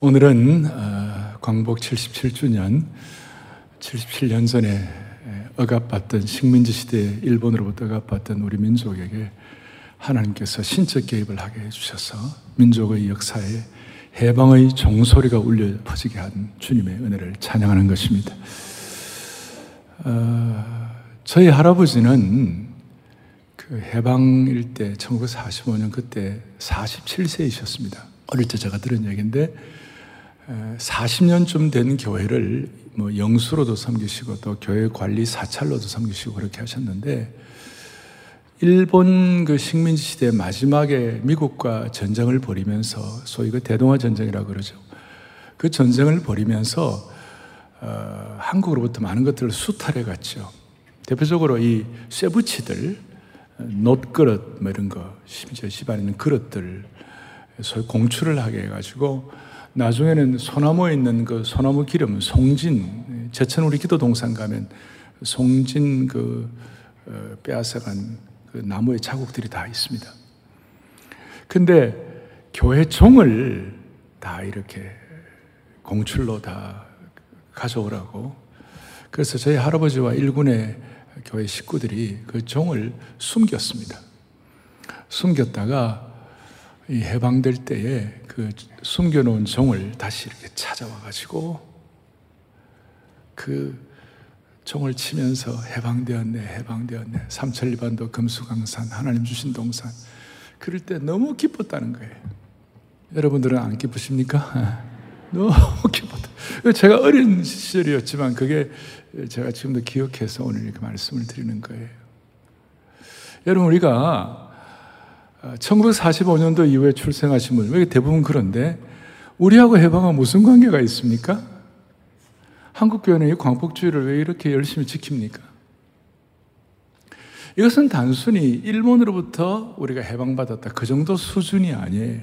오늘은 어, 광복 77주년, 77년 전에 억압받던 식민지 시대에 일본으로부터 억압받던 우리 민족에게 하나님께서 신적 개입을 하게 해주셔서 민족의 역사에 해방의 종소리가 울려 퍼지게 한 주님의 은혜를 찬양하는 것입니다. 어, 저희 할아버지는 그 해방일 때 1945년 그때 47세이셨습니다. 어릴 때 제가 들은 얘기인데 40년쯤 된 교회를 뭐 영수로도 섬기시고 또 교회 관리 사찰로도 섬기시고 그렇게 하셨는데 일본 그 식민지 시대 마지막에 미국과 전쟁을 벌이면서 소위 그 대동아 전쟁이라고 그러죠. 그 전쟁을 벌이면서 어, 한국으로부터 많은 것들을 수탈해 갔죠. 대표적으로 이 쇠붙이들, 놋그릇 뭐 이런 거, 심지어 집안에 있는 그릇들 소위 공출을 하게 해가지고 나중에는 소나무에 있는 그 소나무 기름, 송진, 제천 우리 기도 동산 가면 송진 그 어, 빼앗아간 그 나무의 자국들이 다 있습니다. 근데 교회 종을 다 이렇게 공출로 다 가져오라고. 그래서 저희 할아버지와 일군의 교회 식구들이 그 종을 숨겼습니다. 숨겼다가 이 해방될 때에 그 숨겨놓은 종을 다시 이렇게 찾아와 가지고 그 종을 치면서 해방되었네, 해방되었네. 삼천리반도 금수강산, 하나님 주신 동산. 그럴 때 너무 기뻤다는 거예요. 여러분들은 안 기쁘십니까? 너무 기뻤다. 제가 어린 시절이었지만 그게 제가 지금도 기억해서 오늘 이렇게 말씀을 드리는 거예요. 여러분, 우리가 1945년도 아, 이후에 출생하신 분, 왜 대부분 그런데, 우리하고 해방은 무슨 관계가 있습니까? 한국교회는 이 광복주의를 왜 이렇게 열심히 지킵니까? 이것은 단순히 일본으로부터 우리가 해방받았다. 그 정도 수준이 아니에요.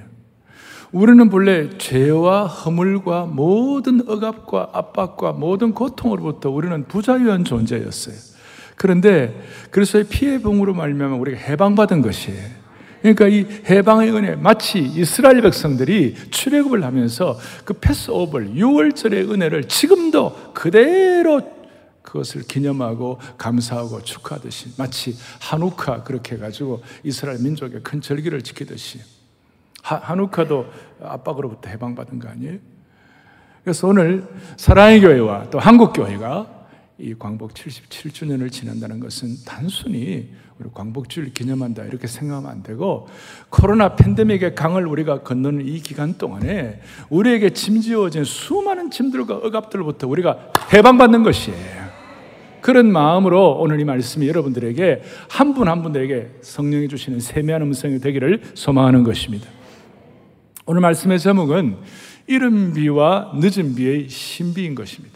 우리는 본래 죄와 허물과 모든 억압과 압박과 모든 고통으로부터 우리는 부자유한 존재였어요. 그런데 그래서 피해 봉으로 말미암아 우리가 해방받은 것이에요. 그러니까 이 해방의 은혜, 마치 이스라엘 백성들이 출애굽을 하면서 그 패스오버, 6월절의 은혜를 지금도 그대로 그것을 기념하고 감사하고 축하하듯이 마치 한우카 그렇게 해가지고 이스라엘 민족의 큰 절기를 지키듯이 한우카도 압박으로부터 해방받은 거 아니에요? 그래서 오늘 사랑의 교회와 또 한국 교회가 이 광복 77주년을 지난다는 것은 단순히 우리 광복주를 기념한다 이렇게 생각하면 안 되고 코로나 팬데믹의 강을 우리가 건너는 이 기간 동안에 우리에게 짐지어진 수많은 짐들과 억압들로부터 우리가 해방받는 것이에요. 그런 마음으로 오늘 이 말씀이 여러분들에게 한 분 한 분들에게 성령이 주시는 세미한 음성이 되기를 소망하는 것입니다. 오늘 말씀의 제목은 이른 비와 늦은 비의 신비인 것입니다.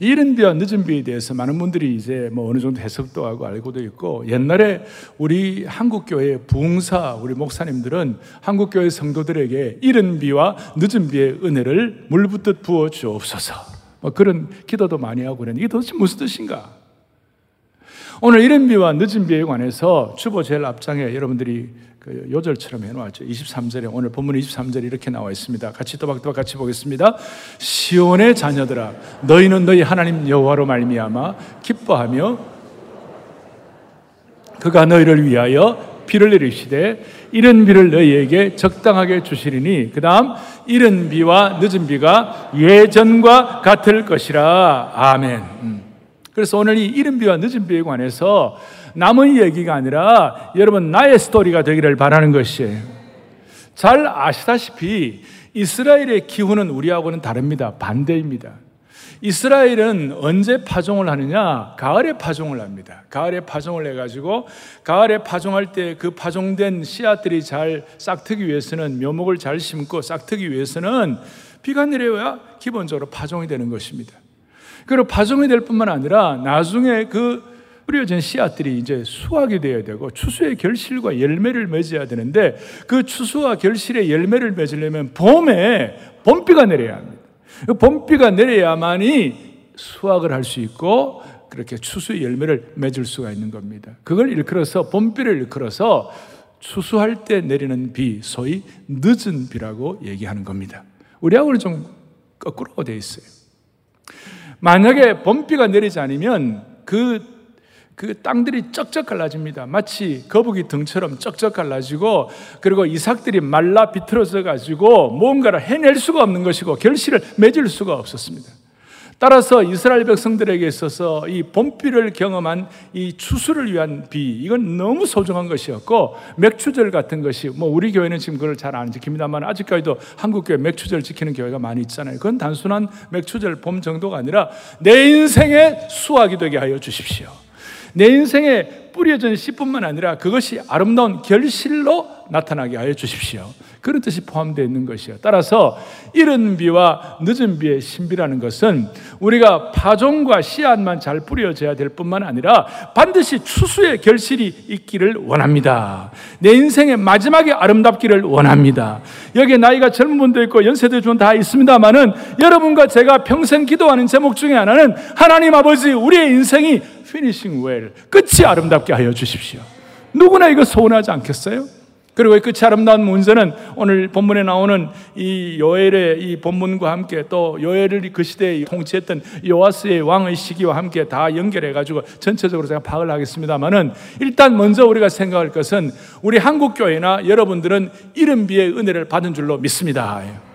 이른 비와 늦은 비에 대해서 많은 분들이 이제 뭐 어느 정도 해석도 하고 알고도 있고 옛날에 우리 한국교회 부흥사 우리 목사님들은 한국교회 성도들에게 이른 비와 늦은 비의 은혜를 물붓듯 부어 주옵소서. 뭐 그런 기도도 많이 하고 그랬는데 이게 도대체 무슨 뜻인가? 오늘 이른 비와 늦은 비에 관해서 주보 제일 앞장에 여러분들이 그 요절처럼 해놓았죠. 23절에 오늘 본문 23절에 이렇게 나와 있습니다. 같이 또박또박 같이 보겠습니다. 시온의 자녀들아 너희는 너희 하나님 여호와로 말미암아 기뻐하며 그가 너희를 위하여 비를 내리시되 이른 비를 너희에게 적당하게 주시리니 그 다음 이른 비와 늦은 비가 예전과 같을 것이라 아멘 음. 그래서 오늘 이 이른 비와 늦은 비에 관해서 남의 얘기가 아니라 여러분 나의 스토리가 되기를 바라는 것이에요. 잘 아시다시피 이스라엘의 기후는 우리하고는 다릅니다. 반대입니다. 이스라엘은 언제 파종을 하느냐? 가을에 파종을 합니다. 가을에 파종을 해가지고, 가을에 파종할 때 그 파종된 씨앗들이 잘 싹트기 위해서는 묘목을 잘 심고 싹트기 위해서는 비가 내려야 기본적으로 파종이 되는 것입니다. 그리고 파종이 될 뿐만 아니라 나중에 그 뿌려진 씨앗들이 이제 수확이 되어야 되고 추수의 결실과 열매를 맺어야 되는데 그 추수와 결실의 열매를 맺으려면 봄에 봄비가 내려야 합니다. 그 봄비가 내려야만이 수확을 할 수 있고 그렇게 추수의 열매를 맺을 수가 있는 겁니다. 그걸 일컬어서 봄비를 일컬어서 추수할 때 내리는 비, 소위 늦은 비라고 얘기하는 겁니다. 우리하고는 좀 거꾸로 되어 있어요. 만약에 봄비가 내리지 않으면 그, 그 땅들이 쩍쩍 갈라집니다. 마치 거북이 등처럼 쩍쩍 갈라지고, 그리고 이삭들이 말라 비틀어져 가지고 뭔가를 해낼 수가 없는 것이고, 결실을 맺을 수가 없었습니다. 따라서 이스라엘 백성들에게 있어서 이 봄비를 경험한 이 추수를 위한 비, 이건 너무 소중한 것이었고, 맥추절 같은 것이, 뭐 우리 교회는 지금 그걸 잘 안 지킵니다만, 아직까지도 한국 교회 맥추절 지키는 교회가 많이 있잖아요. 그건 단순한 맥추절 봄 정도가 아니라 내 인생의 수확이 되게 하여 주십시오. 내 인생에 뿌려진 씨뿐만 아니라 그것이 아름다운 결실로 나타나게 하여 주십시오. 그런 뜻이 포함되어 있는 것이요. 따라서 이른 비와 늦은 비의 신비라는 것은 우리가 파종과 씨앗만 잘 뿌려져야 될 뿐만 아니라 반드시 추수의 결실이 있기를 원합니다. 내 인생의 마지막에 아름답기를 원합니다. 여기에 나이가 젊은 분도 있고 연세대 중다 있습니다만은 여러분과 제가 평생 기도하는 제목 중에 하나는 하나님 아버지 우리의 인생이 피니싱 웰 끝이 아름답게 하여 주십시오. 누구나 이거 소원하지 않겠어요? 그리고 이 끝이 아름다운 문제는 오늘 본문에 나오는 이 요엘의 이 본문과 함께 또 요엘을 그 시대에 통치했던 요아스의 왕의 시기와 함께 다 연결해 가지고 전체적으로 제가 파악을 하겠습니다만은 일단 먼저 우리가 생각할 것은 우리 한국 교회나 여러분들은 이른비의 은혜를 받은 줄로 믿습니다.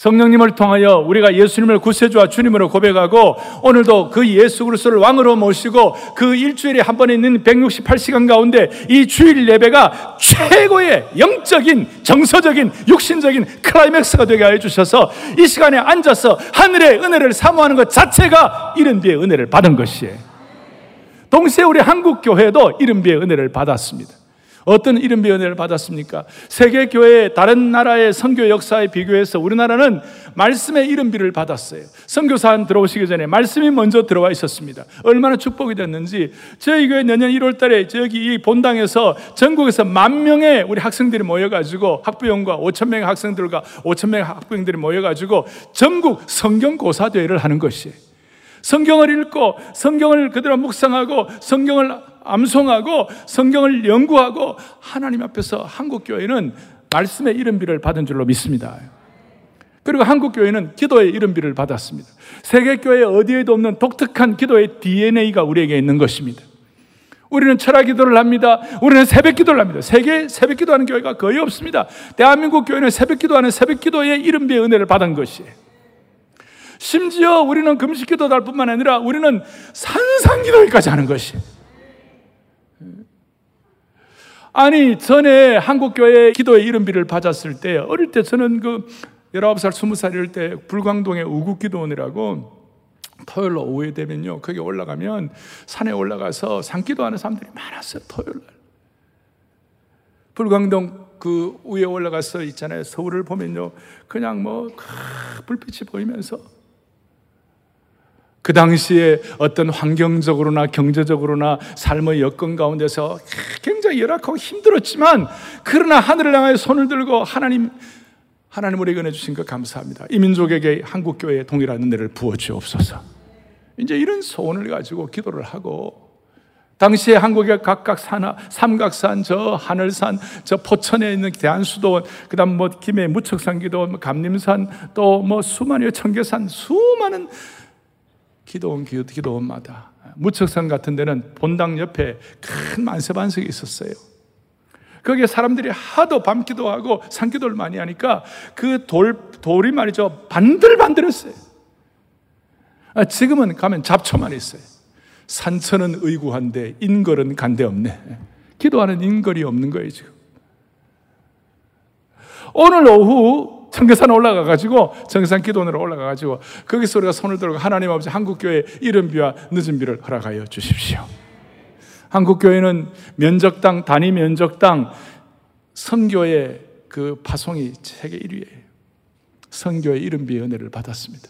성령님을 통하여 우리가 예수님을 구세주와 주님으로 고백하고 오늘도 그 예수 그리스도를 왕으로 모시고 그 일주일에 한 번에 있는 168시간 가운데 이 주일 예배가 최고의 영적인 정서적인 육신적인 클라이맥스가 되게 해 주셔서 이 시간에 앉아서 하늘의 은혜를 사모하는 것 자체가 이른 비의 은혜를 받은 것이에요. 동시에 우리 한국 교회도 이른 비의 은혜를 받았습니다. 어떤 이름비 은혜를 받았습니까? 세계 교회 다른 나라의 선교 역사에 비교해서 우리나라는 말씀의 이름비를 받았어요. 선교사 들어오시기 전에 말씀이 먼저 들어와 있었습니다. 얼마나 축복이 됐는지 저희 교회 내년 1월 달에 저기 이 본당에서 전국에서 만 명의 우리 학생들이 모여 가지고 학부형과 5천 명의 학생들과 5천 명의 학부형들이 모여 가지고 전국 성경 고사 대회를 하는 것이에요. 성경을 읽고 성경을 그대로 묵상하고 성경을 암송하고 성경을 연구하고 하나님 앞에서 한국 교회는 말씀의 이름비를 받은 줄로 믿습니다. 그리고 한국 교회는 기도의 이름비를 받았습니다. 세계 교회 어디에도 없는 독특한 기도의 DNA가 우리에게 있는 것입니다. 우리는 철학 기도를 합니다. 우리는 새벽 기도를 합니다. 세계 새벽 기도하는 교회가 거의 없습니다. 대한민국 교회는 새벽 기도하는 새벽 기도의 이름비의 은혜를 받은 것이에요. 심지어 우리는 금식 기도도 할 뿐만 아니라 우리는 산상 기도까지 하는 것이에요. 아니, 전에 한국교회 기도의 이름비를 받았을 때, 어릴 때 저는 그 19살, 20살일 때 불광동의 우국기도원이라고 토요일로 오후에 되면요. 거기 올라가면 산에 올라가서 산기도 하는 사람들이 많았어요. 토요일 날. 불광동 그 위에 올라가서 있잖아요. 서울을 보면요. 그냥 뭐 불빛이 보이면서 그 당시에 어떤 환경적으로나 경제적으로나 삶의 여건 가운데서 굉장히 열악하고 힘들었지만 그러나 하늘을 향하여 손을 들고 하나님 하나님 우리에게 은혜 주신 것 감사합니다. 이 민족에게 한국 교회의 동일한 은혜를 부어 주옵소서. 이제 이런 소원을 가지고 기도를 하고 당시에 한국의 각각 산, 삼각산, 저 하늘산, 저 포천에 있는 대한수도원, 그 다음 뭐 김해 무척산 기도원, 뭐 감림산, 또 뭐 수많은 청계산, 수많은 기도원, 기도원마다 무척산 같은 데는 본당 옆에 큰 만세반석이 있었어요. 거기에 사람들이 하도 밤 기도 하고 산 기도를 많이 하니까 그 돌, 돌이 말이죠. 반들반들했어요. 아, 지금은 가면 잡초만 있어요. 산천은 의구한데 인걸은 간데 없네. 기도하는 인걸이 없는 거예요, 지금. 오늘 오후 청계산 올라가가지고 청계산 기도원으로 올라가가지고 거기서 우리가 손을 들고 하나님 아버지 한국교회 이른 비와 늦은 비를 허락하여 주십시오. 한국교회는 면적당, 단위 면적당 선교의 그 파송이 세계 1위예요. 선교의 이른 비의 은혜를 받았습니다.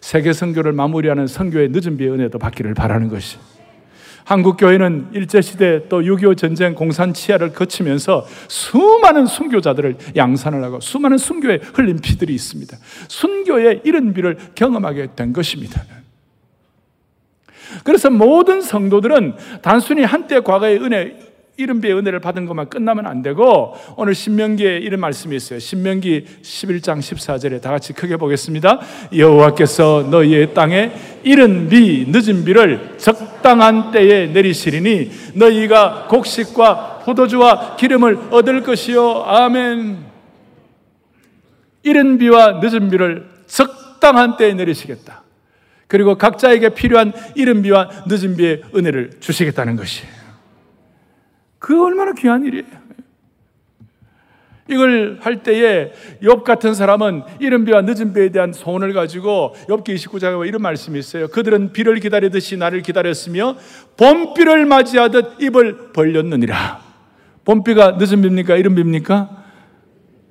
세계 선교를 마무리하는 선교의 늦은 비의 은혜도 받기를 바라는 것이 한국 교회는 일제 시대 또 6.25 전쟁 공산 치하를 거치면서 수많은 순교자들을 양산을 하고 수많은 순교에 흘린 피들이 있습니다. 순교의 이른 비를 경험하게 된 것입니다. 그래서 모든 성도들은 단순히 한때 과거의 은혜 이른비의 은혜를 받은 것만 끝나면 안 되고 오늘 신명기에 이런 말씀이 있어요. 신명기 11장 14절에 다 같이 크게 보겠습니다. 여호와께서 너희의 땅에 이른 비 늦은 비를 적 당한 때에 내리시리니 너희가 곡식과 포도주와 기름을 얻을 것이요 아멘. 이른 비와 늦은 비를 적당한 때에 내리시겠다. 그리고 각자에게 필요한 이른 비와 늦은 비의 은혜를 주시겠다는 것이에요. 그 얼마나 귀한 일이에요. 이걸 할 때에 욥 같은 사람은 이른 비와 늦은 비에 대한 소원을 가지고 욥기 29장에 이런 말씀이 있어요. 그들은 비를 기다리듯이 나를 기다렸으며 봄비를 맞이하듯 입을 벌렸느니라. 봄비가 늦은 비입니까? 이른 비입니까?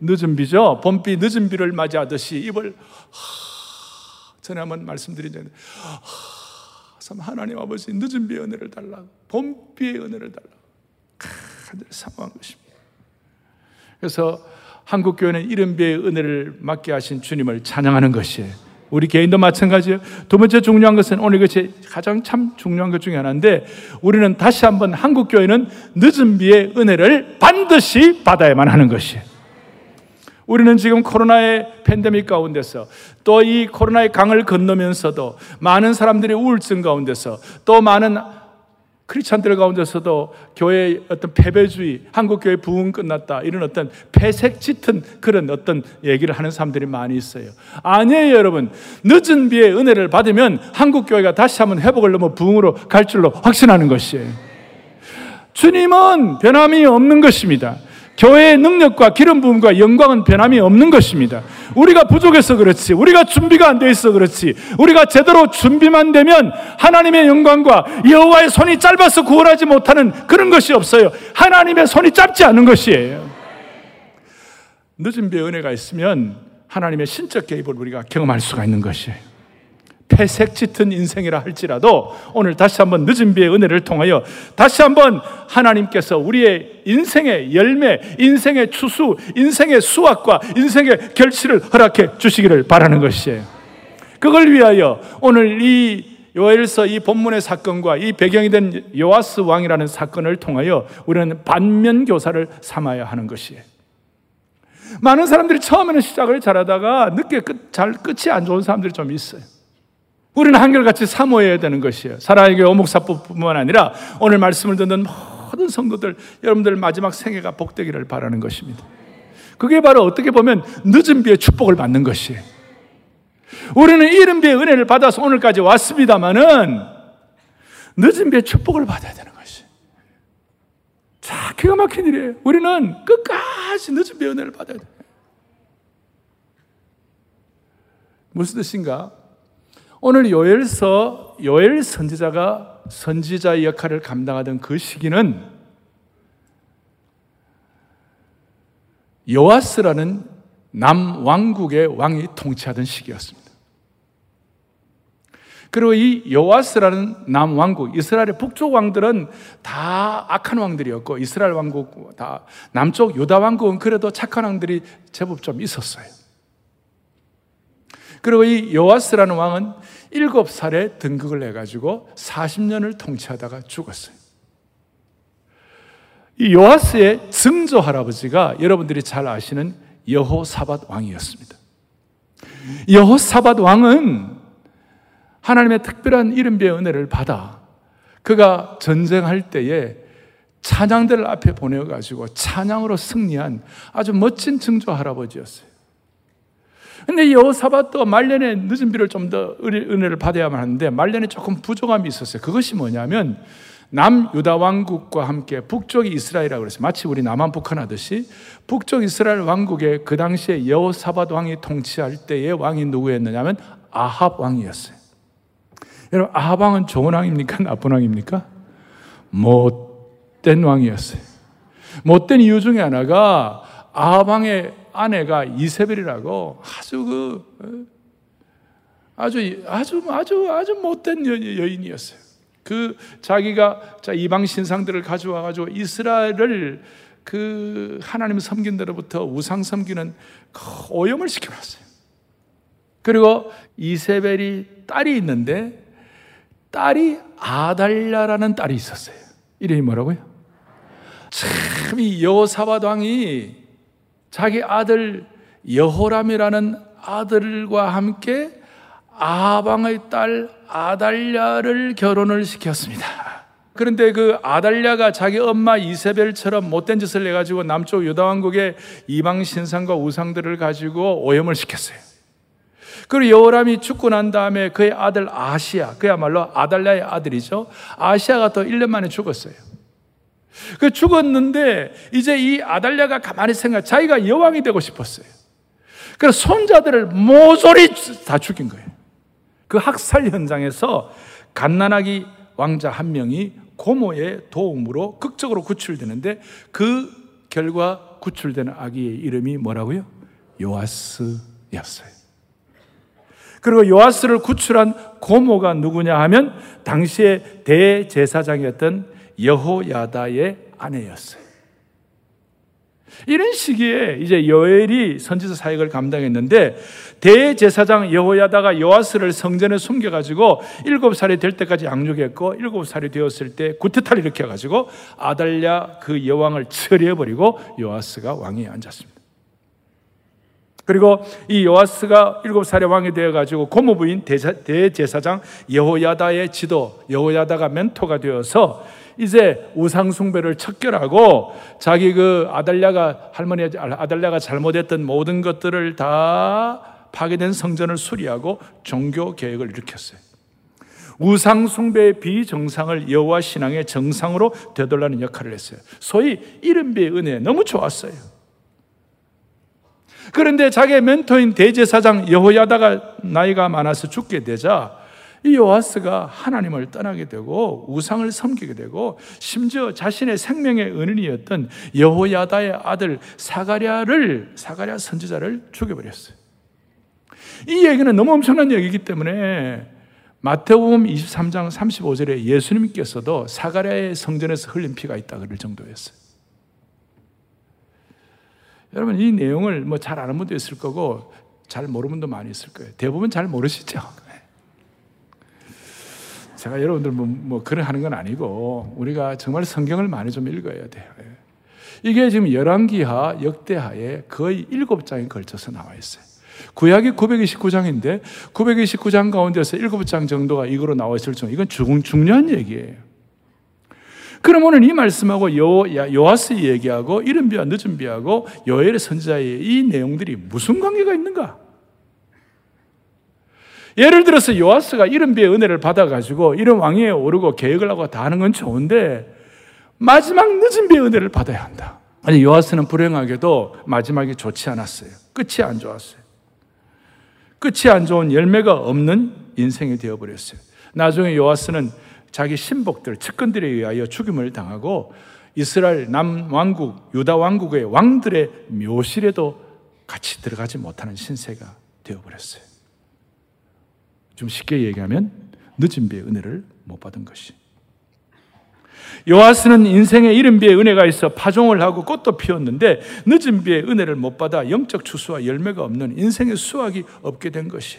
늦은 비죠. 봄비 늦은 비를 맞이하듯이 입을 하, 전에 한번 말씀드린 적이 참 하나님 아버지 늦은 비의 은혜를 달라. 봄비의 은혜를 달라. 늘 사모한 것입니다. 그래서 한국 교회는 이른 비의 은혜를 맡게 하신 주님을 찬양하는 것이에요. 우리 개인도 마찬가지예요. 두 번째 중요한 것은 오늘 것이 가장 참 중요한 것 중에 하나인데 우리는 다시 한번 한국 교회는 늦은 비의 은혜를 반드시 받아야만 하는 것이에요. 우리는 지금 코로나의 팬데믹 가운데서 또 이 코로나의 강을 건너면서도 많은 사람들이 우울증 가운데서 또 많은 크리스찬들 가운데서도 교회의 어떤 패배주의, 한국교회 부흥 끝났다. 이런 어떤 폐색 짙은 그런 어떤 얘기를 하는 사람들이 많이 있어요. 아니에요, 여러분. 늦은 비의 은혜를 받으면 한국교회가 다시 한번 회복을 넘어 부흥으로 갈 줄로 확신하는 것이에요. 주님은 변함이 없는 것입니다. 교회의 능력과 기름 부음과 영광은 변함이 없는 것입니다. 우리가 부족해서 그렇지, 우리가 준비가 안 돼 있어 그렇지, 우리가 제대로 준비만 되면 하나님의 영광과 여호와의 손이 짧아서 구원하지 못하는 그런 것이 없어요. 하나님의 손이 짧지 않은 것이에요. 늦은 배 은혜가 있으면 하나님의 신적 개입을 우리가 경험할 수가 있는 것이에요. 폐색 짙은 인생이라 할지라도 오늘 다시 한번 늦은 비의 은혜를 통하여 다시 한번 하나님께서 우리의 인생의 열매, 인생의 추수, 인생의 수확과 인생의 결실을 허락해 주시기를 바라는 것이에요. 그걸 위하여 오늘 이 요엘서 이 본문의 사건과 이 배경이 된 요아스 왕이라는 사건을 통하여 우리는 반면 교사를 삼아야 하는 것이에요. 많은 사람들이 처음에는 시작을 잘하다가 늦게 끝, 잘 끝이 안 좋은 사람들이 좀 있어요. 우리는 한결같이 사모해야 되는 것이에요. 사랑의 오목사뿐만 아니라 오늘 말씀을 듣는 모든 성도들, 여러분들 마지막 생애가 복되기를 바라는 것입니다. 그게 바로 어떻게 보면 늦은 비의 축복을 받는 것이에요. 우리는 이른 비의 은혜를 받아서 오늘까지 왔습니다만은 늦은 비의 축복을 받아야 되는 것이. 자, 기가 막힌 일이에요. 우리는 끝까지 늦은 비의 은혜를 받아야 돼. 무슨 뜻인가? 오늘 요엘서 요엘 선지자가 선지자의 역할을 감당하던 그 시기는 요아스라는 남 왕국의 왕이 통치하던 시기였습니다. 그리고 이 요아스라는 남 왕국, 이스라엘의 북쪽 왕들은 다 악한 왕들이었고, 이스라엘 왕국, 다 남쪽 유다 왕국은 그래도 착한 왕들이 제법 좀 있었어요. 그리고 이 요아스라는 왕은 일곱 살에 등극을 해가지고 40년을 통치하다가 죽었어요. 이 요아스의 증조 할아버지가 여러분들이 잘 아시는 여호사밧 왕이었습니다. 여호사밧 왕은 하나님의 특별한 이름의 은혜를 받아 그가 전쟁할 때에 찬양대를 앞에 보내가지고 찬양으로 승리한 아주 멋진 증조 할아버지였어요. 근데 여호사밧도 말년에 늦은 비를 좀 더 은혜를 받아야만 하는데 말년에 조금 부족함이 있었어요. 그것이 뭐냐면 남 유다 왕국과 함께 북쪽이 이스라엘이라고 그랬어요. 마치 우리 남한 북한 하듯이 북쪽 이스라엘 왕국에 그 당시에 여호사밧 왕이 통치할 때의 왕이 누구였느냐면 아합 왕이었어요. 여러분 아합 왕은 좋은 왕입니까? 나쁜 왕입니까? 못된 왕이었어요. 못된 이유 중에 하나가 아합 왕의 아내가 이세벨이라고 아주 그 어? 아주 아주 아주 아주 못된 여인이었어요. 그 자기가 자 이방 신상들을 가져와 가지고 이스라엘을 그 하나님 섬긴 데로부터 우상 섬기는 그 오염을 시켜놨어요. 그리고 이세벨이 딸이 있는데 딸이 아달랴라는 딸이 있었어요. 이름이 뭐라고요? 참 이 여호사밧 왕이 자기 아들 여호람이라는 아들과 함께 아방의 딸 아달랴를 결혼을 시켰습니다. 그런데 그 아달랴가 자기 엄마 이세벨처럼 못된 짓을 해가지고 남쪽 유다 왕국의 이방 신상과 우상들을 가지고 오염을 시켰어요. 그리고 여호람이 죽고 난 다음에 그의 아들 아시아, 그야말로 아달랴의 아들이죠. 아시아가 또 1년 만에 죽었어요. 그 죽었는데 이제 이 아달랴가 가만히 생각, 자기가 여왕이 되고 싶었어요. 그래서 손자들을 모조리 다 죽인 거예요. 그 학살 현장에서 갓난아기 왕자 한 명이 고모의 도움으로 극적으로 구출되는데 그 결과 구출되는 아기의 이름이 뭐라고요? 요아스였어요. 그리고 요아스를 구출한 고모가 누구냐 하면 당시의 대제사장이었던 여호야다의 아내였어요. 이런 시기에 이제 여엘이 선지자 사역을 감당했는데 대제사장 여호야다가 요아스를 성전에 숨겨가지고 일곱 살이 될 때까지 양육했고 일곱 살이 되었을 때 구태타를 일으켜가지고 아달랴 그 여왕을 처리해버리고 요아스가 왕위에 앉았습니다. 그리고 이 요아스가 일곱 살의 왕이 되어가지고 고모부인 대제사 장 여호야다의 지도 여호야다가 멘토가 되어서 이제 우상숭배를 척결하고 자기 그 아달랴가 할머니 아달랴가 잘못했던 모든 것들을 다 파괴된 성전을 수리하고 종교 개혁을 일으켰어요. 우상 숭배의 비정상을 여호와 신앙의 정상으로 되돌라는 역할을 했어요. 소위 이른비의 은혜 너무 좋았어요. 그런데 자기의 멘토인 대제사장 여호야다가 나이가 많아서 죽게 되자 이 요아스가 하나님을 떠나게 되고 우상을 섬기게 되고 심지어 자신의 생명의 은인이었던 여호야다의 아들 사가랴를 사가랴 선지자를 죽여버렸어요. 이 얘기는 너무 엄청난 얘기이기 때문에 마태복음 23장 35절에 예수님께서도 사가랴의 성전에서 흘린 피가 있다 그럴 정도였어요. 여러분 이 내용을 뭐 잘 아는 분도 있을 거고 잘 모르는 분도 많이 있을 거예요. 대부분 잘 모르시죠. 제가 여러분들 뭐, 뭐 그런 하는 건 아니고 우리가 정말 성경을 많이 좀 읽어야 돼요. 예. 이게 지금 열왕기하 역대하에 거의 일곱 장에 걸쳐서 나와 있어요. 구약이 929장인데 929장 가운데서 7장 정도가 이거로 나와 있을 정도 이건 중, 중요한 얘기예요. 그럼 오늘 이 말씀하고 요, 요아스 얘기하고 이른 비와 늦은 비하고 요엘의 선지자의 이 내용들이 무슨 관계가 있는가? 예를 들어서 요아스가 이런 비의 은혜를 받아가지고 이런 왕위에 오르고 계획을 하고 다 하는 건 좋은데 마지막 늦은 비의 은혜를 받아야 한다. 아니 요아스는 불행하게도 마지막이 좋지 않았어요. 끝이 안 좋았어요. 끝이 안 좋은 열매가 없는 인생이 되어버렸어요. 나중에 요아스는 자기 신복들, 측근들에 의하여 죽임을 당하고 이스라엘 남왕국, 유다 왕국의 왕들의 묘실에도 같이 들어가지 못하는 신세가 되어버렸어요. 좀 쉽게 얘기하면 늦은 비의 은혜를 못 받은 것이. 요아스는 인생에 이른 비의 은혜가 있어 파종을 하고 꽃도 피웠는데 늦은 비의 은혜를 못 받아 영적 추수와 열매가 없는 인생의 수확이 없게 된 것이.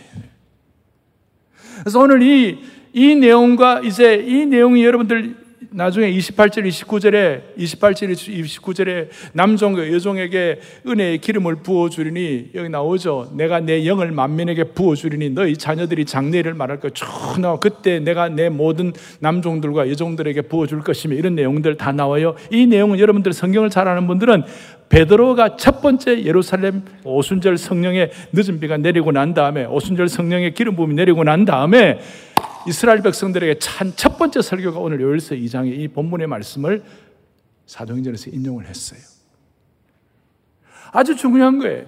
그래서 오늘 이, 이 내용과 이제 이 내용이 여러분들 나중에 28절, 29절에 28절, 29절에 남종과 여종에게 은혜의 기름을 부어 주리니 여기 나오죠. 내가 내 영을 만민에게 부어 주리니 너희 자녀들이 장래를 말할 것쭉 나와. 그때 내가 내 모든 남종들과 여종들에게 부어 줄 것이며 이런 내용들 다 나와요. 이 내용은 여러분들 성경을 잘 아는 분들은 베드로가 첫 번째 예루살렘 오순절 성령의 늦은 비가 내리고 난 다음에 오순절 성령의 기름 부음이 내리고 난 다음에 이스라엘 백성들에게 찬 첫 번째 설교가 오늘 요일서 2장의 이 본문의 말씀을 사도행전에서 인용을 했어요. 아주 중요한 거예요.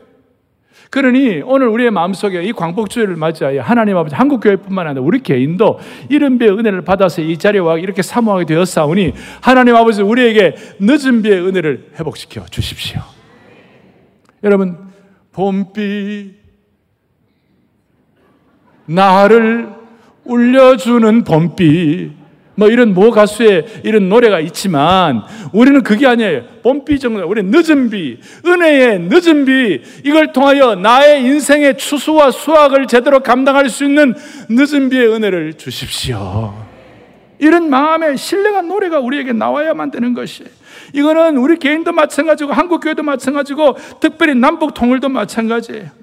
그러니 오늘 우리의 마음속에 이 광복주의를 맞이하여 하나님 아버지 한국교회뿐만 아니라 우리 개인도 이런 비의 은혜를 받아서 이 자리에 와 이렇게 사모하게 되었사오니 하나님 아버지 우리에게 늦은 비의 은혜를 회복시켜 주십시오. 여러분 봄비 나를 울려주는 봄비 뭐 이런 모 가수의 이런 노래가 있지만 우리는 그게 아니에요. 봄비 정도, 우리 늦은 비, 은혜의 늦은 비, 이걸 통하여 나의 인생의 추수와 수확을 제대로 감당할 수 있는 늦은 비의 은혜를 주십시오. 이런 마음의 신뢰한 노래가 우리에게 나와야만 되는 것이. 이거는 우리 개인도 마찬가지고 한국 교회도 마찬가지고 특별히 남북 통일도 마찬가지예요.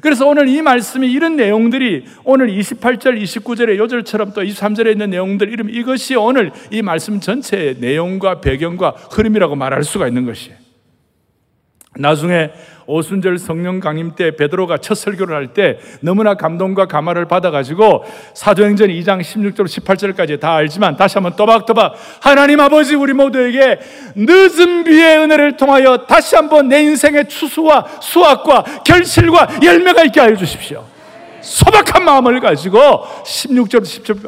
그래서 오늘 이 말씀이 이런 내용들이 오늘 28절, 29절의 요절처럼 또 23절에 있는 내용들 이름 이것이 오늘 이 말씀 전체의 내용과 배경과 흐름이라고 말할 수가 있는 것이에요. 나중에 오순절 성령 강림 때 베드로가 첫 설교를 할 때 너무나 감동과 감화를 받아가지고 사도행전 2장 16절 18절까지 다 알지만 다시 한번 또박또박 하나님 아버지 우리 모두에게 늦은 비의 은혜를 통하여 다시 한번 내 인생의 추수와 수확과 결실과 열매가 있게 하여 주십시오. 소박한 마음을 가지고 16절,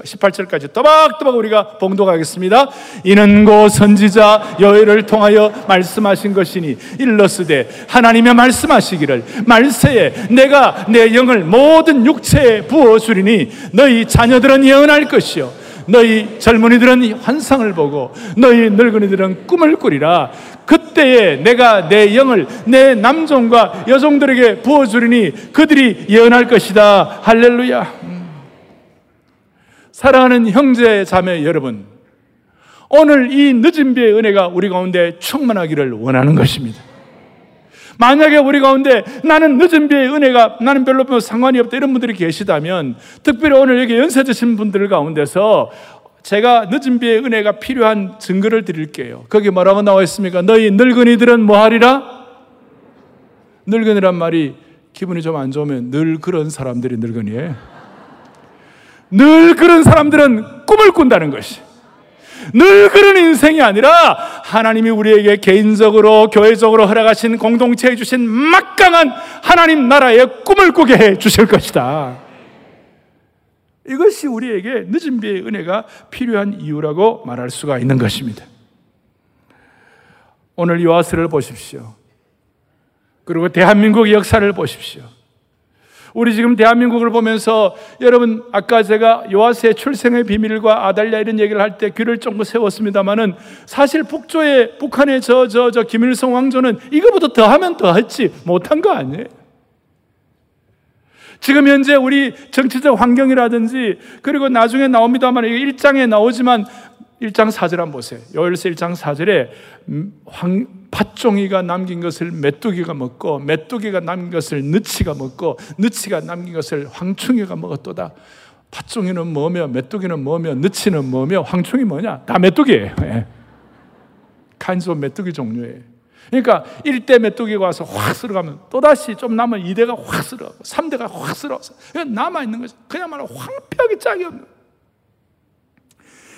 18절까지 또박또박 우리가 봉독하겠습니다. 이는 고 선지자 여호를 통하여 말씀하신 것이니 일러스되 하나님의 말씀하시기를 말세에 내가 내 영을 모든 육체에 부어 주리니 너희 자녀들은 예언할 것이요 너희 젊은이들은 환상을 보고 너희 늙은이들은 꿈을 꾸리라. 그때에 내가 내 영을 내 남종과 여종들에게 부어주리니 그들이 예언할 것이다. 할렐루야. 음. 사랑하는 형제 자매 여러분, 오늘 이 늦은 비의 은혜가 우리 가운데 충만하기를 원하는 것입니다. 만약에 우리 가운데 나는 늦은 비의 은혜가 나는 별로 뭐 상관이 없다 이런 분들이 계시다면 특별히 오늘 여기 연세 드신 분들 가운데서 제가 늦은 비의 은혜가 필요한 증거를 드릴게요. 거기 뭐라고 나와 있습니까? 너희 늙은이들은 뭐 하리라? 늙은이란 말이 기분이 좀 안 좋으면 늘 그런 사람들이 늙은이에요. 늘 그런 사람들은 꿈을 꾼다는 것이. 늘 그런 인생이 아니라 하나님이 우리에게 개인적으로 교회적으로 허락하신 공동체에 주신 막강한 하나님 나라의 꿈을 꾸게 해 주실 것이다. 이것이 우리에게 늦은 비의 은혜가 필요한 이유라고 말할 수가 있는 것입니다. 오늘 요하스를 보십시오. 그리고 대한민국의 역사를 보십시오. 우리 지금 대한민국을 보면서 여러분 아까 제가 요아스의 출생의 비밀과 아달랴 이런 얘기를 할 때 귀를 쫑긋 세웠습니다만은 사실 북조의 북한의 저 저 저 김일성 왕조는 이거보다 더 하면 더 했지 못한 거 아니에요. 지금 현재 우리 정치적 환경이라든지 그리고 나중에 나옵니다만 이게 1장에 나오지만 1장 4절 한번 보세요. 요엘서 1장 4절에 황, 팥종이가 남긴 것을 메뚜기가 먹고 메뚜기가 남긴 것을 느치가 먹고 느치가 남긴 것을 황충이가 먹었도다. 팥종이는 뭐며 메뚜기는 뭐며 느치는 뭐며 황충이 뭐냐? 다 메뚜기예요. 예. 간소 메뚜기 종류예요. 그러니까 1대 메뚜기가 와서 확 쓸어가면 또다시 좀 남은 2대가 확 쓸어가고 3대가 확 쓸어가서 남아있는 거죠. 그야말로 황폐하게 짝이 없는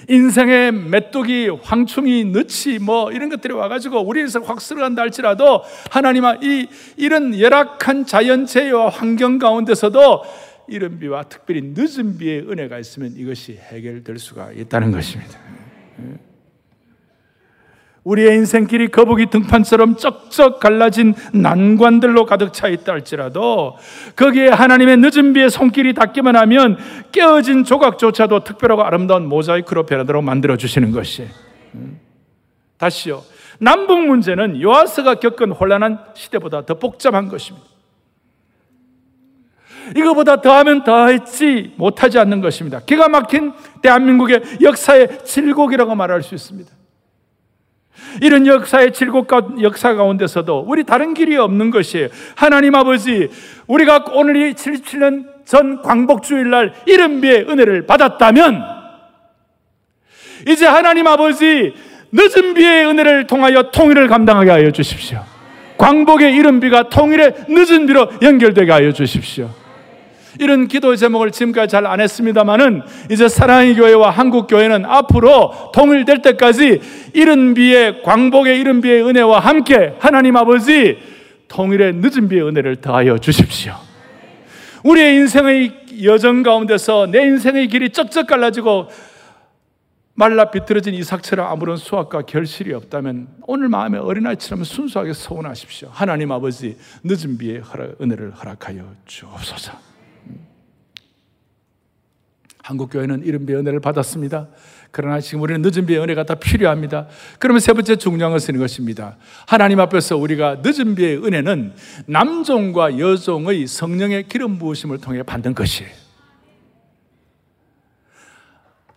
인생의 메뚜기, 황충이, 느치 뭐 이런 것들이 와가지고 우리에서 확 쓸어간다 할지라도 하나님아 이 이런 열악한 자연재해와 환경 가운데서도 이른 비와 특별히 늦은 비의 은혜가 있으면 이것이 해결될 수가 있다는 것입니다. 우리의 인생길이 거북이 등판처럼 쩍쩍 갈라진 난관들로 가득 차 있다 할지라도 거기에 하나님의 늦은 비의 손길이 닿기만 하면 깨어진 조각조차도 특별하고 아름다운 모자이크로 변하도록 만들어 주시는 것이. 음. 다시요. 남북 문제는 요아스가 겪은 혼란한 시대보다 더 복잡한 것입니다. 이거보다 더하면 더했지 못하지 않는 것입니다. 기가 막힌 대한민국의 역사의 질곡이라고 말할 수 있습니다. 이런 역사의 질곡과 역사 가운데서도 우리 다른 길이 없는 것이에요. 하나님 아버지, 우리가 오늘 이 77년 전 광복주일날 이른비의 은혜를 받았다면, 이제 하나님 아버지, 늦은 비의 은혜를 통하여 통일을 감당하게 하여 주십시오. 광복의 이른비가 통일의 늦은 비로 연결되게 하여 주십시오. 이런 기도 제목을 지금까지 잘 안 했습니다만은 이제 사랑의 교회와 한국 교회는 앞으로 통일될 때까지 이른 비의 광복의 이른 비의 은혜와 함께 하나님 아버지 통일의 늦은 비의 은혜를 더하여 주십시오. 우리의 인생의 여정 가운데서 내 인생의 길이 쩍쩍 갈라지고 말라 비틀어진 이삭처럼 아무런 수확과 결실이 없다면 오늘 마음에 어린아이처럼 순수하게 소원하십시오. 하나님 아버지 늦은 비의 은혜를 허락하여 주옵소서. 한국 교회는 이른 비 은혜를 받았습니다. 그러나 지금 우리는 늦은 비의 은혜가 더 필요합니다. 그러면 세 번째 중요한 것은 이것입니다. 하나님 앞에서 우리가 늦은 비의 은혜는 남종과 여종의 성령의 기름 부으심을 통해 받는 것이에요.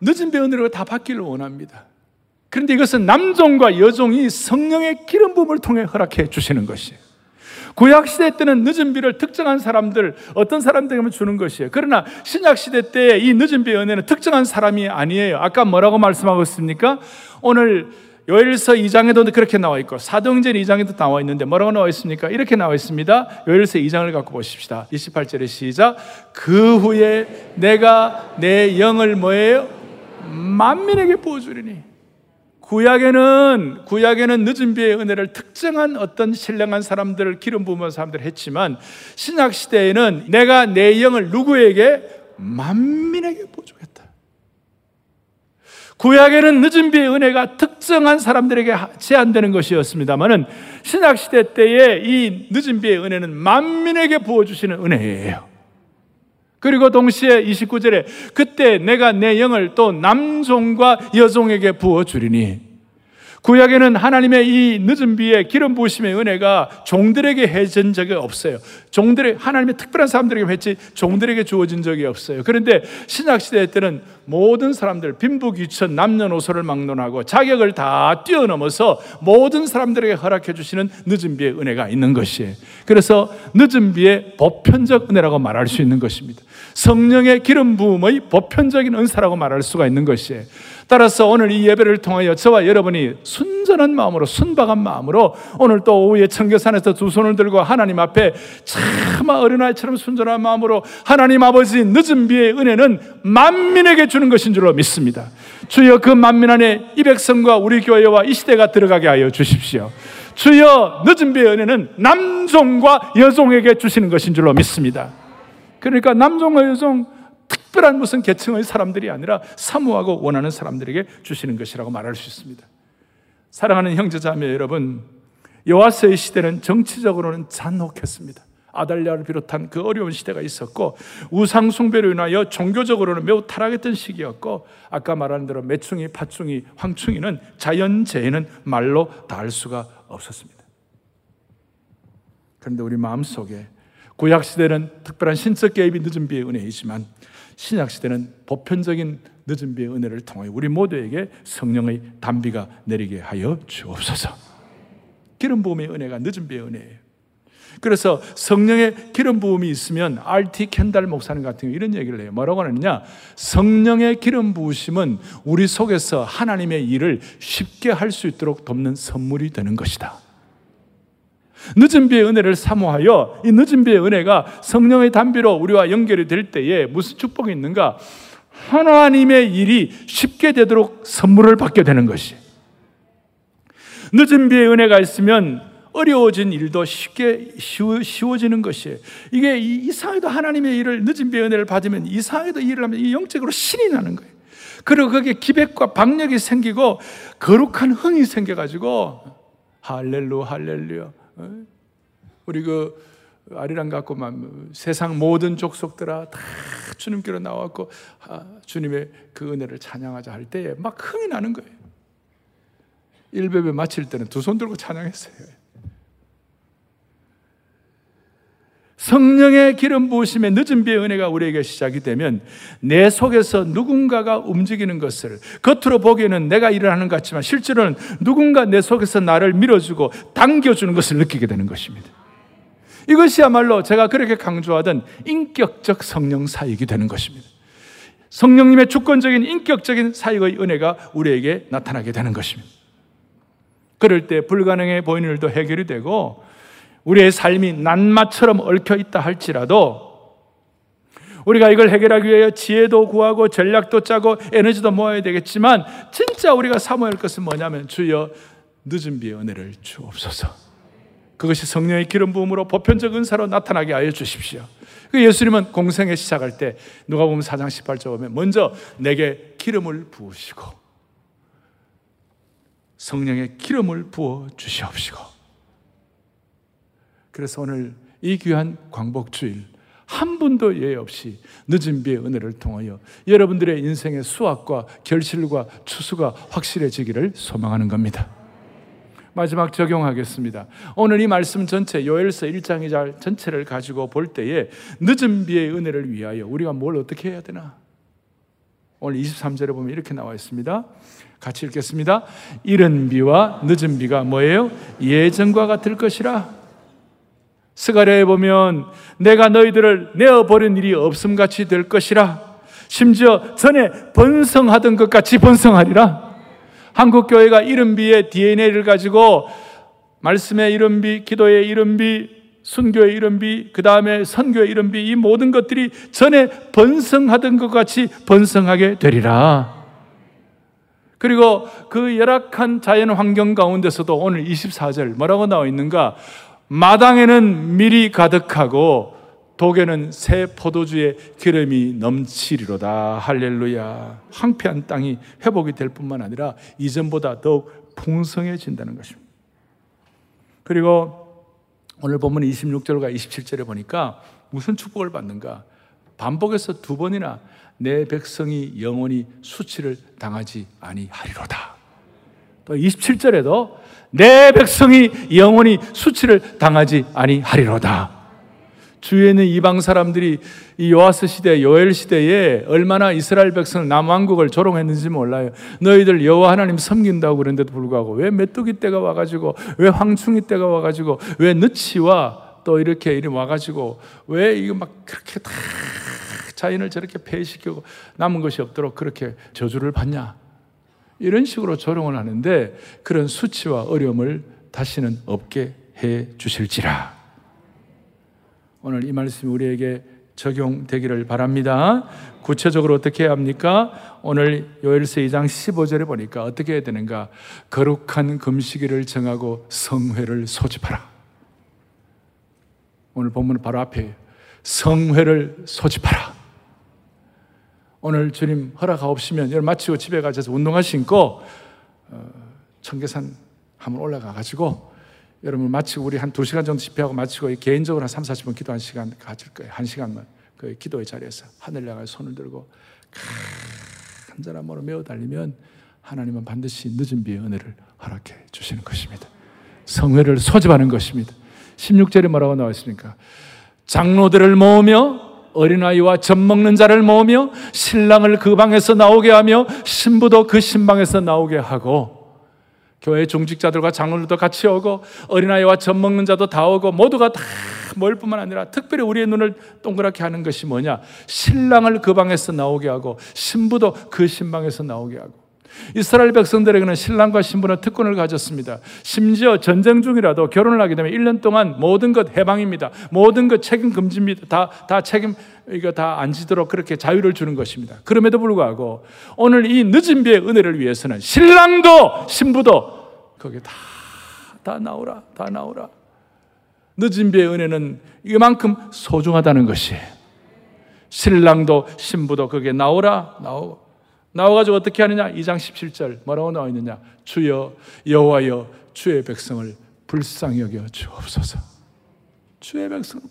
늦은 비의 은혜로 다 받기를 원합니다. 그런데 이것은 남종과 여종이 성령의 기름 부음을 통해 허락해 주시는 것이에요. 구약 시대 때는 늦은 비를 특정한 사람들 어떤 사람들에게만 주는 것이에요. 그러나 신약 시대 때 이 늦은 비의 은혜는 특정한 사람이 아니에요. 아까 뭐라고 말씀하고 있습니까? 오늘 요엘서 2장에도 그렇게 나와 있고 사도행전 2장에도 나와 있는데 뭐라고 나와 있습니까? 이렇게 나와 있습니다. 요엘서 2장을 갖고 보십시다. 28절의 시작. 그 후에 내가 내 영을 뭐예요? 만민에게 부어주리니. 구약에는 구약에는 늦은 비의 은혜를 특정한 어떤 신령한 사람들을 기름 부은 사람들 했지만 신약 시대에는 내가 내 영을 누구에게 만민에게 부어주겠다. 구약에는 늦은 비의 은혜가 특정한 사람들에게 제한되는 것이었습니다만은 신약 시대 때에 이 늦은 비의 은혜는 만민에게 부어 주시는 은혜예요. 그리고 동시에 29절에 그때 내가 내 영을 또 남종과 여종에게 부어 주리니 구약에는 하나님의 이 늦은 비에 기름 부으심의 은혜가 종들에게 해진 적이 없어요. 종들의 하나님의 특별한 사람들에게 했지 종들에게 주어진 적이 없어요. 그런데 신약 시대 때는 모든 사람들 빈부귀천 남녀노소를 막론하고 자격을 다 뛰어넘어서 모든 사람들에게 허락해 주시는 늦은 비의 은혜가 있는 것이에요. 그래서 늦은 비의 보편적 은혜라고 말할 수 있는 것입니다. 성령의 기름 부음의 보편적인 은사라고 말할 수가 있는 것이에요. 따라서 오늘 이 예배를 통하여 저와 여러분이 순전한 마음으로 순박한 마음으로 오늘 또 오후에 청계산에서 두 손을 들고 하나님 앞에 참 어린아이처럼 순전한 마음으로 하나님 아버지 늦은 비의 은혜는 만민에게 주는 것인 줄로 믿습니다. 주여 그 만민 안에 이 백성과 우리 교회와 이 시대가 들어가게 하여 주십시오. 주여 늦은 비의 은혜는 남종과 여종에게 주시는 것인 줄로 믿습니다. 그러니까 남종과 여종 특별한 무슨 계층의 사람들이 아니라 사모하고 원하는 사람들에게 주시는 것이라고 말할 수 있습니다. 사랑하는 형제자매 여러분, 여호와서의 시대는 정치적으로는 잔혹했습니다. 아달랴를 비롯한 그 어려운 시대가 있었고 우상 숭배로 인하여 종교적으로는 매우 타락했던 시기였고 아까 말한 대로 매충이, 파충이, 황충이는 자연 재해는 말로 다 할 수가 없었습니다. 그런데 우리 마음속에 구약 시대는 특별한 신적 개입이 늦은 비의 은혜이지만 신약 시대는 보편적인 늦은 비의 은혜를 통해 우리 모두에게 성령의 단비가 내리게 하여 주옵소서. 기름 부음의 은혜가 늦은 비의 은혜예요. 그래서 성령의 기름 부음이 있으면 RT 켄달 목사님 같은 이런 얘기를 해요. 뭐라고 하느냐? 성령의 기름 부으심은 우리 속에서 하나님의 일을 쉽게 할 수 있도록 돕는 선물이 되는 것이다. 늦은 비의 은혜를 사모하여 이 늦은 비의 은혜가 성령의 담비로 우리와 연결이 될 때에 무슨 축복이 있는가? 하나님의 일이 쉽게 되도록 선물을 받게 되는 것이. 늦은 비의 은혜가 있으면 어려워진 일도 쉽게 쉬워, 지는 것이에요. 이게 이상하게도 하나님의 일을 늦은 비의 은혜를 받으면 이상하게도 일을 하면 이 영적으로 신이 나는 거예요. 그리고 거기에 기백과 박력이 생기고 거룩한 흥이 생겨가지고 할렐루 할렐루야 어? 우리 그 아리랑 갖고만 세상 모든 족속들아 다 주님께로 나왔고 아, 주님의 그 은혜를 찬양하자 할 때에 막 흥이 나는 거예요. 일베베 마칠 때는 두 손 들고 찬양했어요. 성령의 기름 부으심의 늦은 비의 은혜가 우리에게 시작이 되면 내 속에서 누군가가 움직이는 것을 겉으로 보기에는 내가 일을 하는 것 같지만 실제로는 누군가 내 속에서 나를 밀어주고 당겨주는 것을 느끼게 되는 것입니다. 이것이야말로 제가 그렇게 강조하던 인격적 성령 사역이 되는 것입니다. 성령님의 주권적인 인격적인 사역의 은혜가 우리에게 나타나게 되는 것입니다. 그럴 때 불가능해 보이는 일도 해결이 되고 우리의 삶이 낱마처럼 얽혀 있다 할지라도 우리가 이걸 해결하기 위해 지혜도 구하고 전략도 짜고 에너지도 모아야 되겠지만 진짜 우리가 사모할 것은 뭐냐면 주여 늦은 비의 은혜를 주옵소서. 그것이 성령의 기름 부음으로 보편적 은사로 나타나게 하여 주십시오. 그 예수님은 공생에 시작할 때 누가 보면 4장 18절 보면 먼저 내게 기름을 부으시고 성령의 기름을 부어 주시옵시고 그래서 오늘 이 귀한 광복주일 한 분도 예외 없이 늦은 비의 은혜를 통하여 여러분들의 인생의 수확과 결실과 추수가 확실해지기를 소망하는 겁니다. 마지막 적용하겠습니다. 오늘 이 말씀 전체 요엘서 1장 2장 전체를 가지고 볼 때에 늦은 비의 은혜를 위하여 우리가 뭘 어떻게 해야 되나? 오늘 23절에 보면 이렇게 나와 있습니다. 같이 읽겠습니다. 이른 비와 늦은 비가 뭐예요? 예전과 같을 것이라. 스가랴에 보면 내가 너희들을 내어 버린 일이 없음 같이 될 것이라. 심지어 전에 번성하던 것 같이 번성하리라. 한국 교회가 이른 비의 DNA를 가지고 말씀의 이른 비, 기도의 이른 비, 순교의 이른 비, 그 다음에 선교의 이른 비, 이 모든 것들이 전에 번성하던 것 같이 번성하게 되리라. 그리고 그 열악한 자연 환경 가운데서도 오늘 24절 뭐라고 나와 있는가? 마당에는 밀이 가득하고 독에는 새 포도주의 기름이 넘치리로다. 할렐루야. 황폐한 땅이 회복이 될 뿐만 아니라 이전보다 더욱 풍성해진다는 것입니다. 그리고 오늘 본문 26절과 27절에 보니까 무슨 축복을 받는가? 반복해서 두 번이나 내 백성이 영원히 수치를 당하지 아니하리로다. 또 27절에도 내 백성이 영원히 수치를 당하지 아니하리로다. 주위에 있는 이방 사람들이 이 요아스 시대, 요엘 시대에 얼마나 이스라엘 백성을 남왕국을 조롱했는지 몰라요. 너희들 여호와 하나님 섬긴다고 그랬는데도 불구하고 왜 메뚜기 때가 와가지고 왜 황충이 때가 와가지고 왜 느치와 또 이렇게 이름 와가지고 왜 이거 막 그렇게 다 자연을 저렇게 폐시키고 남은 것이 없도록 그렇게 저주를 받냐? 이런 식으로 조롱을 하는데 그런 수치와 어려움을 다시는 없게 해 주실지라. 오늘 이 말씀이 우리에게 적용되기를 바랍니다. 구체적으로 어떻게 해야 합니까? 오늘 요엘서 2장 15절에 보니까 어떻게 해야 되는가? 거룩한 금식일을 정하고 성회를 소집하라. 오늘 본문 바로 앞에 성회를 소집하라. 오늘 주님 허락하옵시면 여러분 마치고 집에 가셔서 운동화 신고 어, 청계산 한번 올라가 가지고 여러분 마치고 우리 한두 시간 정도 집회하고 마치고 개인적으로 한 3, 40분 기도 한 시간 가질 거예요. 한 시간만 그 기도의 자리에서 하늘 향해 손을 들고 간절한 마음으로 메어 달리면 하나님은 반드시 늦은 비의 은혜를 허락해 주시는 것입니다. 성회를 소집하는 것입니다. 16절에 뭐라고 나와 있습니까? 장로들을 모으며 어린아이와 젖 먹는 자를 모으며 신랑을 그 방에서 나오게 하며 신부도 그 신방에서 나오게 하고 교회 종직자들과 장로들도 같이 오고 어린아이와 젖 먹는 자도 다 오고 모두가 다 모일 뿐만 아니라 특별히 우리의 눈을 동그랗게 하는 것이 뭐냐? 신랑을 그 방에서 나오게 하고 신부도 그 신방에서 나오게 하고 이스라엘 백성들에게는 신랑과 신부는 특권을 가졌습니다. 심지어 전쟁 중이라도 결혼을 하게 되면 1년 동안 모든 것 해방입니다. 모든 것 책임 금지입니다. 다, 다 책임, 이거 다 안 지도록 그렇게 자유를 주는 것입니다. 그럼에도 불구하고 오늘 이 늦은 비의 은혜를 위해서는 신랑도 신부도 거기 다, 다 나오라, 다 나오라. 늦은 비의 은혜는 이만큼 소중하다는 것이에요. 신랑도 신부도 거기에 나오라, 나오고. 나와가지고 어떻게 하느냐? 2장 17절 뭐라고 나와 있느냐? 주여 여호와여 주의 백성을 불쌍히 여겨 주옵소서. 주의 백성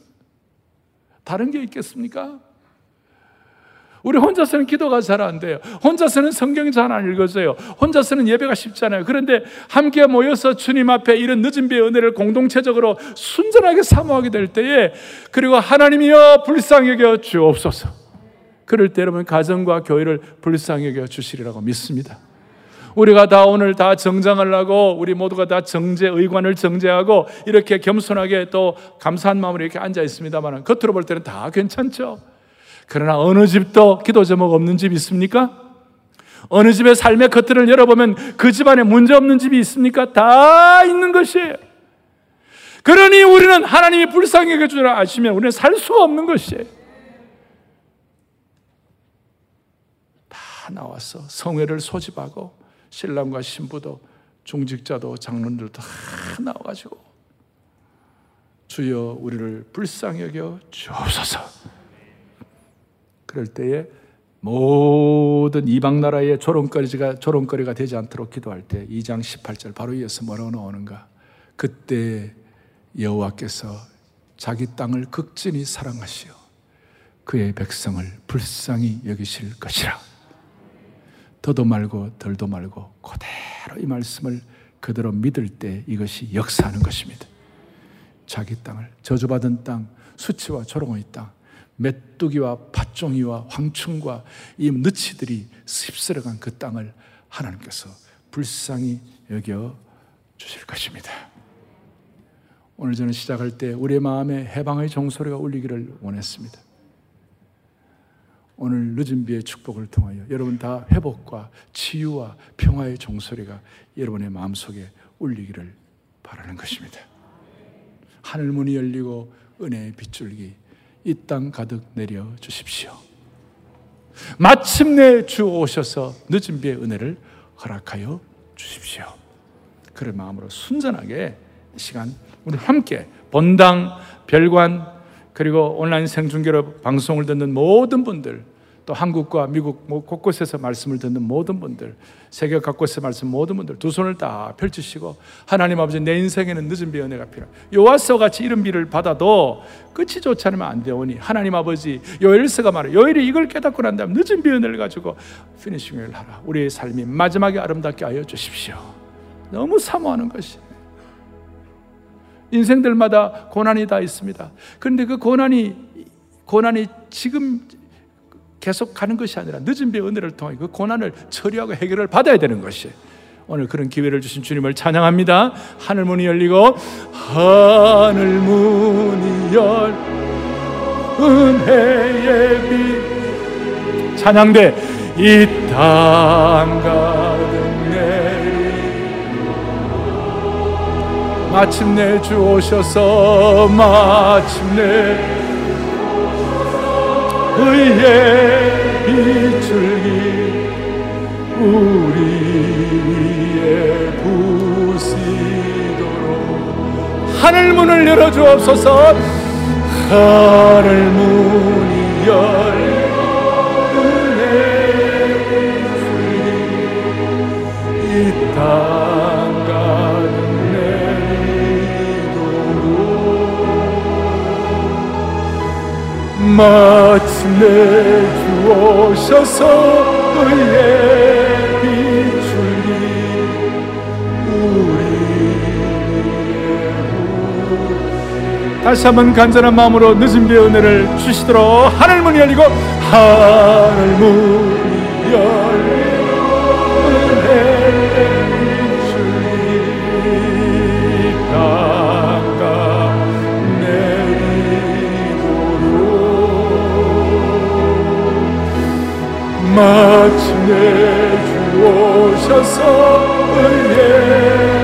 다른 게 있겠습니까? 우리 혼자서는 기도가 잘 안 돼요. 혼자서는 성경이 잘 안 읽어져요. 혼자서는 예배가 쉽잖아요. 그런데 함께 모여서 주님 앞에 이런 늦은 비의 은혜를 공동체적으로 순전하게 사모하게 될 때에 그리고 하나님이여 불쌍히 여겨 주옵소서. 그럴 때 여러분 가정과 교회를 불쌍히 여겨 주시리라고 믿습니다. 우리가 다 오늘 다 정장하려고 우리 모두가 다 정제 의관을 정제하고 이렇게 겸손하게 또 감사한 마음으로 이렇게 앉아 있습니다만 겉으로 볼 때는 다 괜찮죠. 그러나 어느 집도 기도 제목 없는 집 있습니까? 어느 집의 삶의 겉을 열어보면 그 집안에 문제 없는 집이 있습니까? 다 있는 것이에요. 그러니 우리는 하나님이 불쌍히 여겨주라 아시면 우리는 살 수가 없는 것이에요. 나와서 성회를 소집하고 신랑과 신부도 중직자도 장로들도 다 나와가지고 주여 우리를 불쌍히 여겨 주옵소서. 그럴 때에 모든 이방 나라의 조롱거리가 조롱거리가 되지 않도록 기도할 때 2장 18절 바로 이어서 뭐라고 나오는가? 그때 여호와께서 자기 땅을 극진히 사랑하시어 그의 백성을 불쌍히 여기실 것이라. 더도 말고 덜도 말고 그대로 이 말씀을 그대로 믿을 때 이것이 역사하는 것입니다. 자기 땅을 저주받은 땅, 수치와 조롱의 땅, 메뚜기와 팥종이와 황충과 이 느치들이 습스러간 그 땅을 하나님께서 불쌍히 여겨 주실 것입니다. 오늘 저는 시작할 때 우리의 마음에 해방의 종소리가 울리기를 원했습니다. 오늘 늦은 비의 축복을 통하여 여러분 다 회복과 치유와 평화의 종소리가 여러분의 마음속에 울리기를 바라는 것입니다. 하늘 문이 열리고 은혜의 빗줄기 이 땅 가득 내려 주십시오. 마침내 주 오셔서 늦은 비의 은혜를 허락하여 주십시오. 그런 마음으로 순전하게 이 시간 우리 함께 본당, 별관, 그리고 온라인 생중계로 방송을 듣는 모든 분들 또 한국과 미국 뭐 곳곳에서 말씀을 듣는 모든 분들, 세계 각곳에서 말씀 모든 분들 두 손을 다 펼치시고 하나님 아버지 내 인생에는 늦은 비 은혜가 필요. 요아서 같이 이런 비를 받아도 끝이 좋지 않으면 안 되오니 하나님 아버지 요엘서가 말해 요엘이 이걸 깨닫고 난 다음 늦은 비 은혜를 가지고 피니싱을 하라. 우리의 삶이 마지막에 아름답게 하여 주십시오. 너무 사모하는 것이. 인생들마다 고난이 다 있습니다. 그런데 그 고난이 고난이 지금 계속 가는 것이 아니라 늦은 비 은혜를 통해 그 고난을 처리하고 해결을 받아야 되는 것이 오늘 그런 기회를 주신 주님을 찬양합니다. 하늘 문이 열리고 하늘 문이 열 은혜의 빛 찬양대 이땅가 마침내 주 오셔서 마침내 의의 빛줄기 우리 위에 부시도록. 하늘 문을 열어 주옵소서. 하늘 문이 열 이 땅 마침내 주 오셔서 의의 빛줄기 우리 다시 한번 간절한 마음으로 늦은 비의 은혜를 주시도록 하늘 문이 열리고 하늘 문이 열리고 마침내 주 오셔서 의의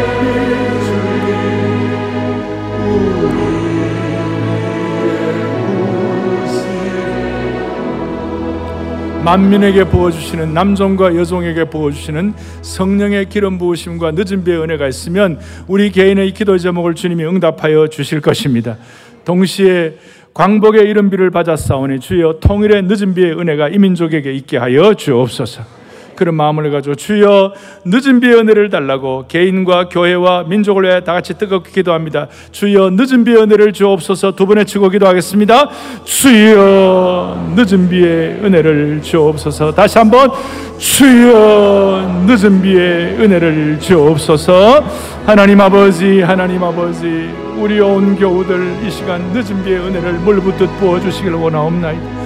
만민에게 부어주시는 남종과 여종에게 부어주시는 성령의 기름 부으심과 늦은 비의 은혜가 있으면 우리 개인의 기도 제목을 주님이 응답하여 주실 것입니다. 동시에 광복의 이른 비를 받았사오니 주여 통일의 늦은 비의 은혜가 이 민족에게 있게 하여 주옵소서. 그런 마음을 가지고 주여 늦은 비의 은혜를 달라고 개인과 교회와 민족을 위해 다 같이 뜨겁게 기도합니다. 주여 늦은 비의 은혜를 주옵소서 두 번에 치고 기도하겠습니다. 주여 늦은 비의 은혜를 주옵소서 다시 한번 주여 늦은 비의 은혜를 주옵소서 하나님 아버지 하나님 아버지 우리 온 교우들 이 시간 늦은 비의 은혜를 물붓듯 부어주시길 원하옵나이다.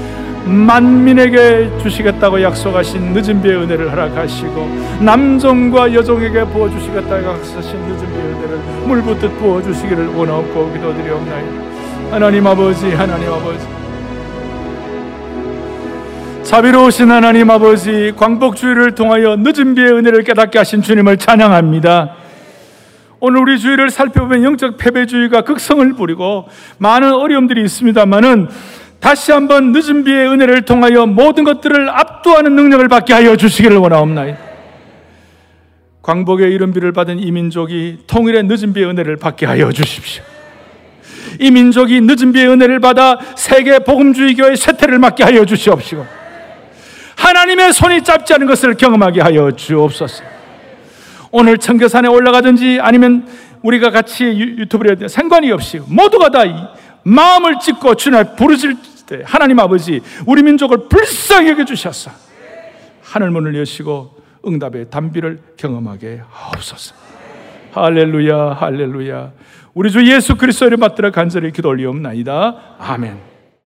만민에게 주시겠다고 약속하신 늦은 비의 은혜를 허락하시고 남종과 여종에게 부어 주시겠다고 약속하신 늦은 비의 은혜를 물붓듯 부어 주시기를 원하옵고 기도드리옵나이다. 하나님 아버지, 하나님 아버지. 자비로우신 하나님 아버지, 광복주의를 통하여 늦은 비의 은혜를 깨닫게 하신 주님을 찬양합니다. 오늘 우리 주의를 살펴보면 영적 패배주의가 극성을 부리고 많은 어려움들이 있습니다만은 다시 한번 늦은 비의 은혜를 통하여 모든 것들을 압도하는 능력을 받게 하여 주시기를 원하옵나이다. 광복의 이른 비를 받은 이 민족이 통일의 늦은 비의 은혜를 받게 하여 주십시오. 이 민족이 늦은 비의 은혜를 받아 세계 복음주의 교회 쇠퇴를 막게 하여 주시옵시고 하나님의 손이 짧지 않은 것을 경험하게 하여 주옵소서. 오늘 청계산에 올라가든지 아니면 우리가 같이 유튜브를 상관이 없이 모두가 다 마음을 찢고 주님 부르실 때 하나님 아버지 우리 민족을 불쌍히 여겨 주셨어. 하늘 문을 여시고 응답의 단비를 경험하게 하옵소서. 할렐루야 할렐루야. 우리 주 예수 그리스도를 받들어 간절히 기도 올리옵나이다. 아멘.